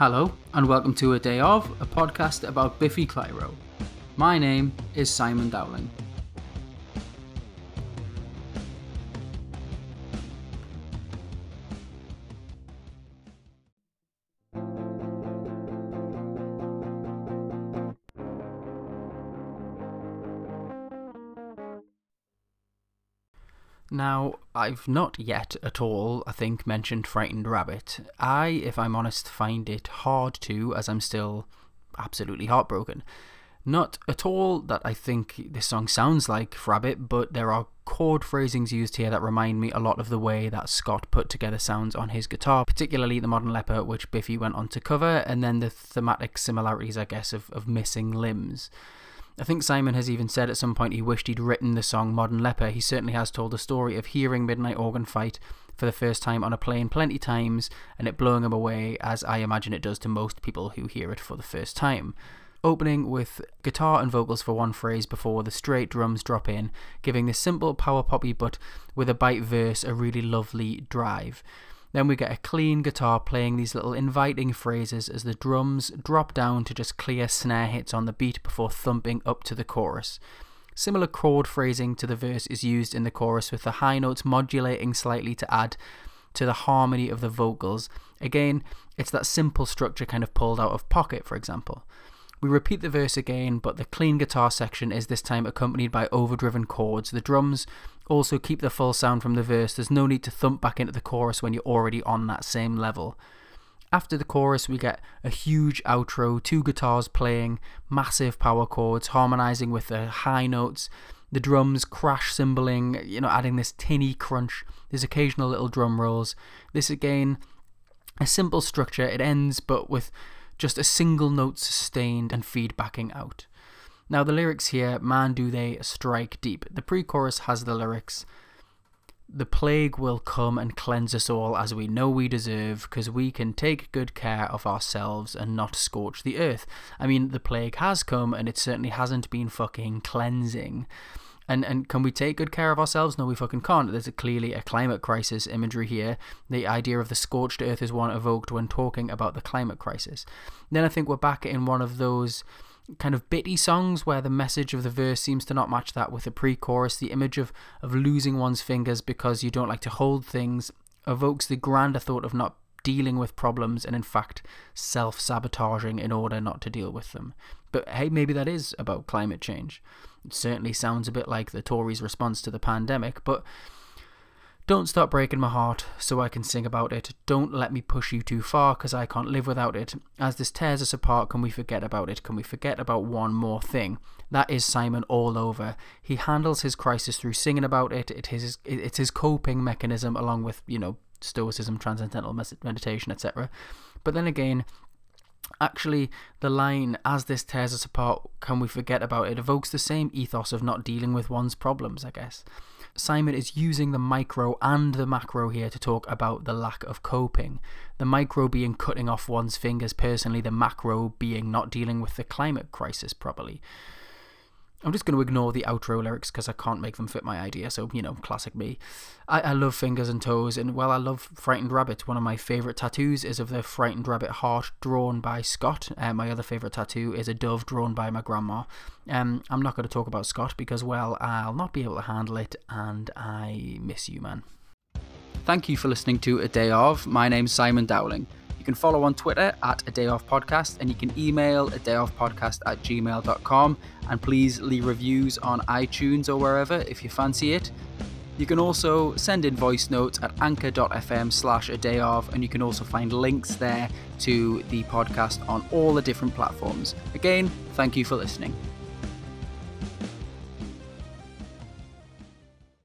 Hello, and welcome to A Day Of, a podcast about Biffy Clyro. My name is Simon Dowling. Now, I've not yet at all, I think, mentioned Frightened Rabbit. I, if I'm honest, find it hard to, as I'm still absolutely heartbroken. Not at all that I think this song sounds like Rabbit, but there are chord phrasings used here that remind me a lot of the way that Scott put together sounds on his guitar, particularly the Modern Leper, which Biffy went on to cover, and then the thematic similarities, I guess, of, of missing limbs. I think Simon has even said at some point he wished he'd written the song Modern Leper. He certainly has told the story of hearing Midnight Organ Fight for the first time on a plane plenty times and it blowing him away, as I imagine it does to most people who hear it for the first time. Opening with guitar and vocals for one phrase before the straight drums drop in, giving this simple power poppy but with a bite verse a really lovely drive. Then we get a clean guitar playing these little inviting phrases as the drums drop down to just clear snare hits on the beat before thumping up to the chorus. Similar chord phrasing to the verse is used in the chorus with the high notes modulating slightly to add to the harmony of the vocals. Again, it's that simple structure kind of pulled out of pocket, for example. We repeat the verse again, but the clean guitar section is this time accompanied by overdriven chords. The drums also keep the full sound from the verse. There's no need to thump back into the chorus when you're already on that same level. After the chorus, we get a huge outro, two guitars playing, massive power chords, harmonizing with the high notes, the drums crash cymbaling, you know, adding this tinny crunch. There's occasional little drum rolls. This again, a simple structure. It ends, but with just a single note sustained and feedbacking out. Now, the lyrics here, man, do they strike deep. The pre chorus has the lyrics The plague will come and cleanse us all as we know we deserve, because we can take good care of ourselves and not scorch the earth. I mean, the plague has come and it certainly hasn't been fucking cleansing. And and can we take good care of ourselves? No, we fucking can't. There's a, clearly a climate crisis imagery here. The idea of the scorched earth is one evoked when talking about the climate crisis. Then I think we're back in one of those kind of bitty songs where the message of the verse seems to not match that with the pre-chorus. The image of of losing one's fingers because you don't like to hold things evokes the grander thought of not dealing with problems and in fact self-sabotaging in order not to deal with them. But hey, maybe that is about climate change. It certainly sounds a bit like the Tories' response to the pandemic, but don't stop breaking my heart so I can sing about it. Don't let me push you too far because I can't live without it. As this tears us apart, can we forget about it? Can we forget about one more thing? That is Simon all over. He handles his crisis through singing about it. It is it's his coping mechanism along with, you know, stoicism, transcendental meditation, etc. But then again, actually the line as this tears us apart can we forget about it? evokes the same ethos of not dealing with one's problems i guess. Simon is using the micro and the macro here to talk about the lack of coping. The micro being cutting off one's fingers personally the macro being not dealing with the climate crisis probably I'm just going to ignore the outro lyrics because I can't make them fit my idea. So, you know, classic me. I, I love fingers and toes, and well, I love Frightened Rabbit. One of my favourite tattoos is of the Frightened Rabbit heart drawn by Scott. Uh, my other favourite tattoo is a dove drawn by my grandma. Um, I'm not going to talk about Scott because, well, I'll not be able to handle it, and I miss you, man. Thank you for listening to A Day Of. My name's Simon Dowling. You can follow on Twitter at A Day Off Podcast and you can email a day off podcast at gmail.com and please leave reviews on iTunes or wherever if you fancy it. You can also send in voice notes at anchor.fm slash a day of, and you can also find links there to the podcast on all the different platforms. Again, thank you for listening.